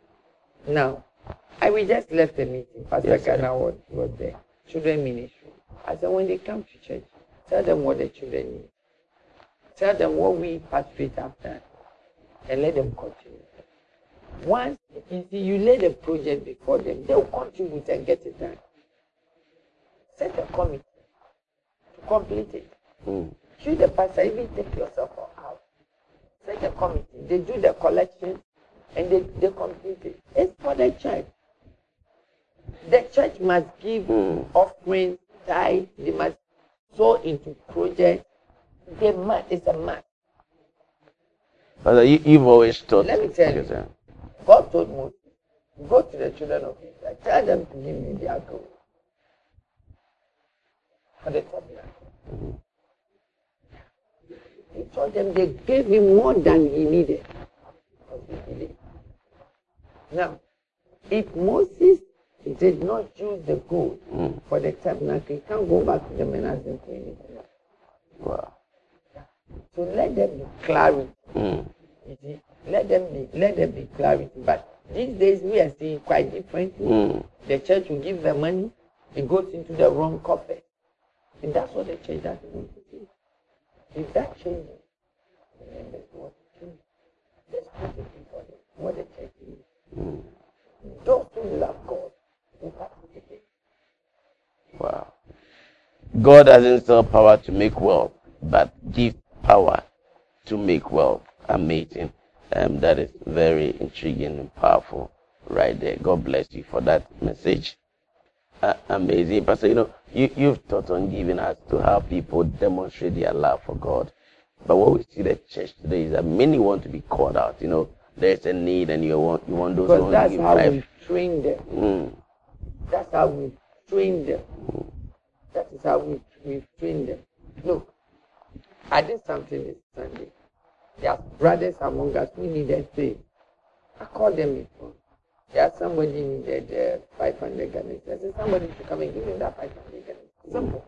Now, I we just left the meeting. Pastor Yes. Ghana was, was there. Children ministry. I said, when they come to church, tell them what the children need. Tell them what we participate after, and let them continue. Once you see, you lay the project before them, they will contribute and get it done. Set a committee to complete it. Mm. You, the pastor, even take yourself out. Set a committee. They do the collection and they, they complete it. It's for the church. The church must give Mm. offerings, tithe, they must sow into projects. They must, it's a must. Pastor, you, you've always taught. Let me tell you. Yes. God told Moses, go to the children of Israel, tell them to give me their gold. For the tabernacle. He told them they gave him more than he needed. Because he believed. Now, if Moses did not use the gold Mm. for the tabernacle, he can't go back to the them for anything. Wow. So let them be clarity. Mm. You see, let them be let them be clarity. But these days we are seeing quite differently. Mm. The church will give the money, it goes into the wrong coffers. And that's what the church doesn't want to do. If that changes, then that's what change. Let's put it before them, what the church needs. Mm. Those who love God will participate. Wow. God doesn't sell power to make wealth, but give power to make wealth. Amazing. Um, that is very intriguing and powerful right there. God bless you for that message. Uh, amazing. Pastor, you know, you, you've taught on giving us to help people demonstrate their love for God. But what we see the church today is that many want to be called out. You know, there's a need and you want you want those who want to that's how life. we train them. Mm, That's how we train them. That is how we, we train them. Look, I did something this Sunday. There are brothers among us who needed faith. I called them before. There somebody needed uh, 500 Ghana. I said, somebody should come and give him that 500 Ghana. Simple.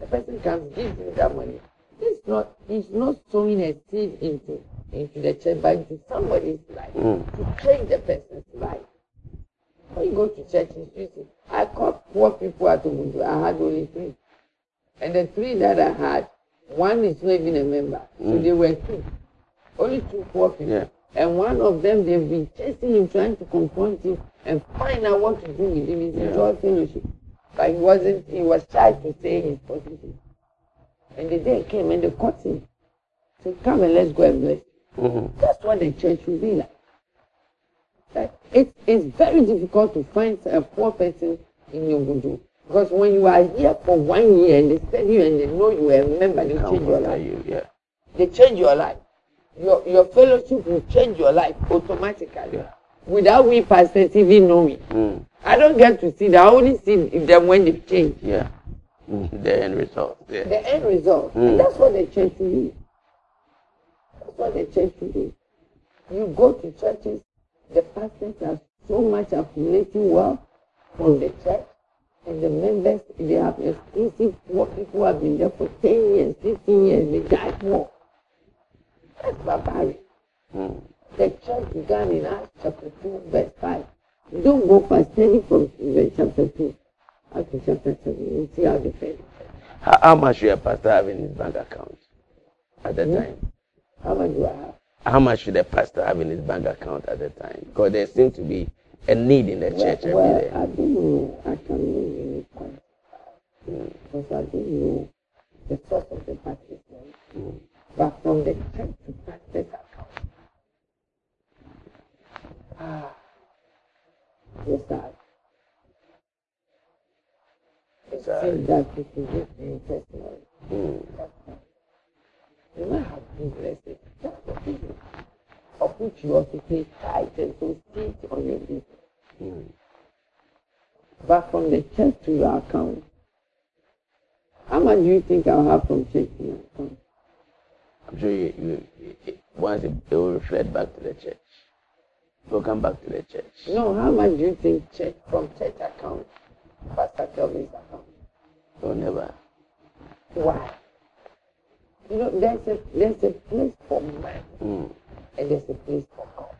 The person comes, gives him that money. It's not, he's not sowing a seed into, into the church, but into somebody's life mm, to change the person's life. When you go to church in Sweden, I called four people at Ubuntu. I had only three. And the three that I had, one is not even a member. So Mm. they were two. Only two poor people. Yeah. And one of them, they've been chasing him, trying to confront him and find out what to do with him. He's Yeah. in fellowship. But he wasn't, he was shy to say his position. And the day came and they caught him. So come and let's go and bless. mhm. That's what the church will be like. Like, it's very difficult to find a poor person in your Budu. Because when you are here for one year and they study you and they know you are a member, they change your life. you, yeah. They change your life. Your, your fellowship will change your life automatically. Yeah. Without we pastors even knowing. Mm, I don't get to see that. I only see them when they change. yeah. Mm, the end result. Yeah. The end result. Mm. And that's what the church will be. That's what the church will be. You go to churches, the pastors have so much accumulating wealth from the church. And the members, they have exclusive work people who have been there for 10 years, 15 years, they die for. That's barbaric. Mm. The church began in Acts chapter 2, verse 5. Don't go past any from verse chapter 2 up to chapter 7. You see how they fail. How, how much a pastor have in his bank account at the Hmm? time? How much do I have? How much should a pastor have in his bank account at the time? Because there seems to be a need in the church every well, day. I don't know. I can know quite. Because I don't know the source of the participant. Mm. But from the church to pastor's account. Ah. Yes, sir. It seems that it is just me. Mm. You might have businesses just for business, of which you also pay tithes and so seat on your business. Mm. But from the church to your account, how much do you think I'll have from church to my account? I'm sure you, you, it, once it, it will reflect back to the church. It will come back to the church. No, how much do you think church from church account, Pastor Kelvin's account? Will never. Why? You know, there's a there's a place for man Mm. and there's a place for God.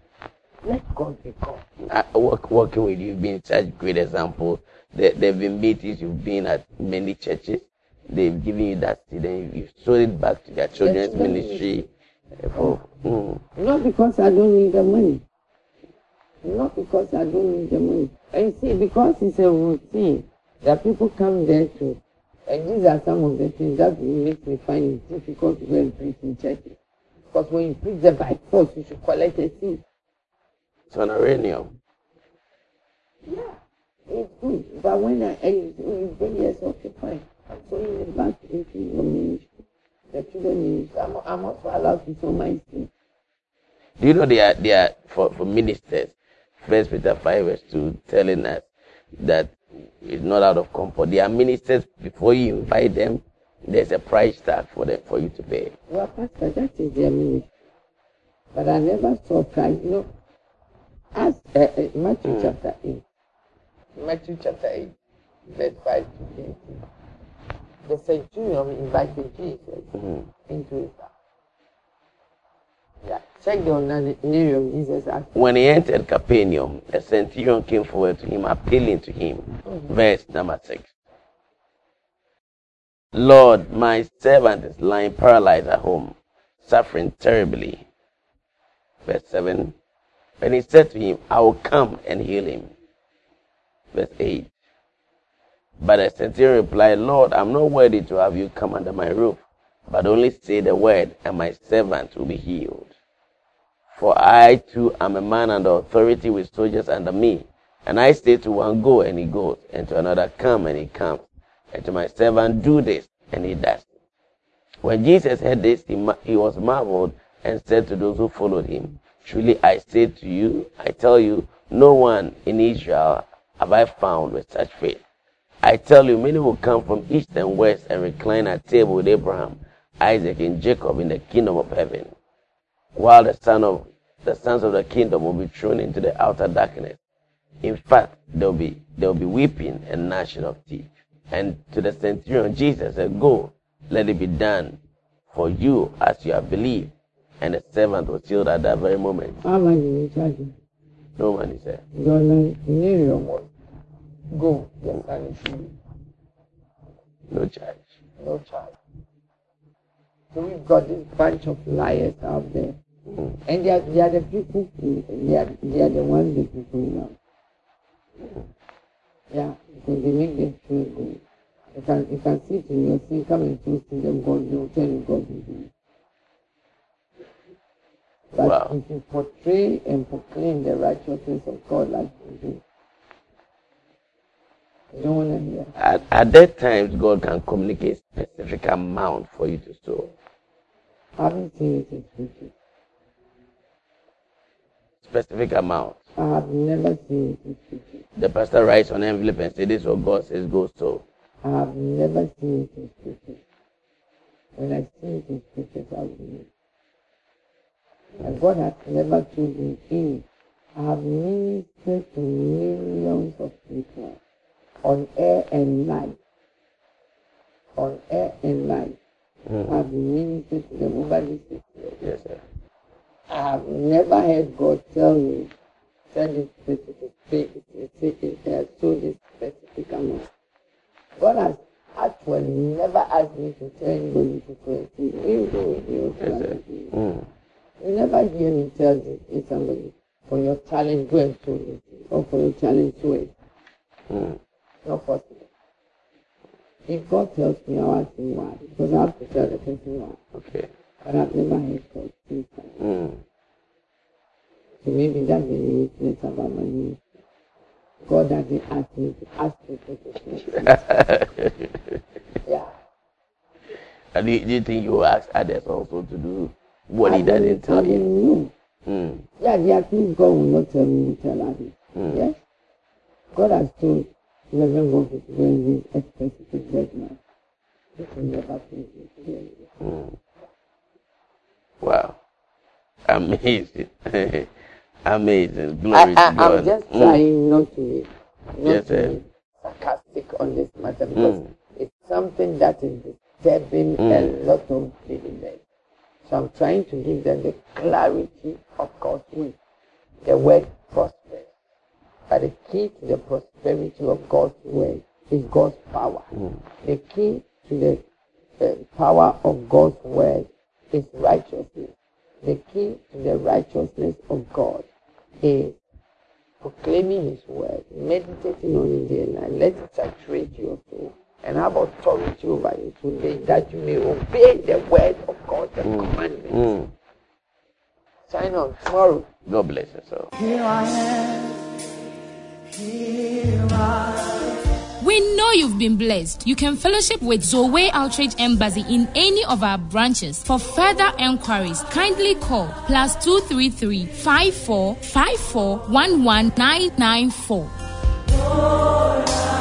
Let God be God. I, work, working with you, being such great example. There, there have been meetings, you've been at many churches. They've given you that seed, and you've sold it back to their children's children ministry. uh, For, mm, Not because I don't need the money. Not because I don't need the money. And you see, because it's a routine that people come there to. And these are some of the things that make me find it difficult to go and preach in churches. Because when you preach them by force, you should collect a seat. it's an honorarium. Yeah, it's good. But when I, and you, bring yourself to fine, I'm it back into your ministry. The children ministry. I'm, I'm also allowed to sow my seed. Do you know they are, they are for, for ministers, First Peter 5 verse 2 telling us that it's not out of comfort. There are ministers before you invite them, there's a price tag for them for you to pay. Well, Pastor, that is their ministry. But I never saw price. You know, as uh, uh, Matthew Mm. chapter 8. Matthew chapter 8, verse 5 to 18. The centurion invited Jesus Mhm. into his house. Yeah, check the name Jesus asked. When he entered Capernaum, a centurion came forward to him, appealing to him. Mm-hmm. Verse number 6. Lord, my servant is lying paralyzed at home, suffering terribly. Verse 7. And he said to him, I will come and heal him. Verse 8. But the centurion replied, Lord, I'm not worthy to have you come under my roof, but only say the word, and my servant will be healed. For I too am a man under authority with soldiers under me. And I say to one, Go, and he goes, and to another, Come, and he comes, and to my servant, Do this, and he does. When Jesus heard this, he, ma- he was marveled and said to those who followed him, Truly I say to you, I tell you, no one in Israel have I found with such faith. I tell you, many will come from east and west and recline at table with Abraham, Isaac, and Jacob in the kingdom of heaven while the son of the sons of the kingdom will be thrown into the outer darkness. In fact, there will be there will be weeping and gnashing of teeth. And to the centurion, Jesus said, Go, let it be done for you as you have believed. And the servant was healed at that very moment. How much did you charge him? No man he said. Your name was go, your son is healed. No charge. No charge. So we've got this bunch of liars out there. Mm. And they are, they are the people, who- they are, they are the ones that people love. Yeah, because they make them feel good. You can, you can sit in your seat, come and choose to them, God will tell you God will do. But Wow. if you portray and proclaim the righteousness of God like you do, you don't want to hear. At, at that times, God can communicate specific amount for you to sow. I haven't seen it in scripture. Specific amount. I have never seen it. The pastor writes on envelope and says, This is what God says, go so. I have never seen it in. When I see it in scriptures, I will believe. And God has never told me in. I have ministered to millions of people on air and night. On air and night. Mm. I've been ministering to them over these years. Yes, sir. I have never heard God tell me, tell this specific, specific, uh, so this specific amount. God has actually never asked me to tell anybody to a seed. Even though we do. Mm. You never hear me tell this to somebody, for your challenge, go and a seed, or for your challenge, sow it. Mm. Not possible. If God tells me, I'll ask him why. Because I have to tell the person why. Okay. But I've never heard that. Mm. So maybe that's the uniqueness about my ministry. God doesn't ask me to ask people to. Yeah. And do you, do you think you ask others also to do what he I doesn't didn't- tell you? didn't. Mm. Yeah, are things God will not tell me to tell others. Mm. Yes? God has told Reverend Moses to read a specific judgment. This will never please me. Mm. Wow. Amazing. Amazing. Glory I, to I, God. I'm just Mm. trying not to be, not Yes, to be sarcastic on this matter because Mm. it's something that is disturbing Mm. a lot of believers. So I'm trying to give them the clarity of God's will. The word prosper. But the key to the prosperity of God's word is God's power. Mm. The key to the uh, power of God's word is righteousness. The key to the righteousness of God is proclaiming His word, meditating on it day and night. Let it saturate your soul and have authority over you today that you may obey the word of God, the commandments. Mm. Sign on tomorrow. God bless you, sir. Here I am. Here I We know you've been blessed. You can fellowship with Zoe Outreach Embassy in any of our branches. For further enquiries, kindly call plus 233 54 54 11994.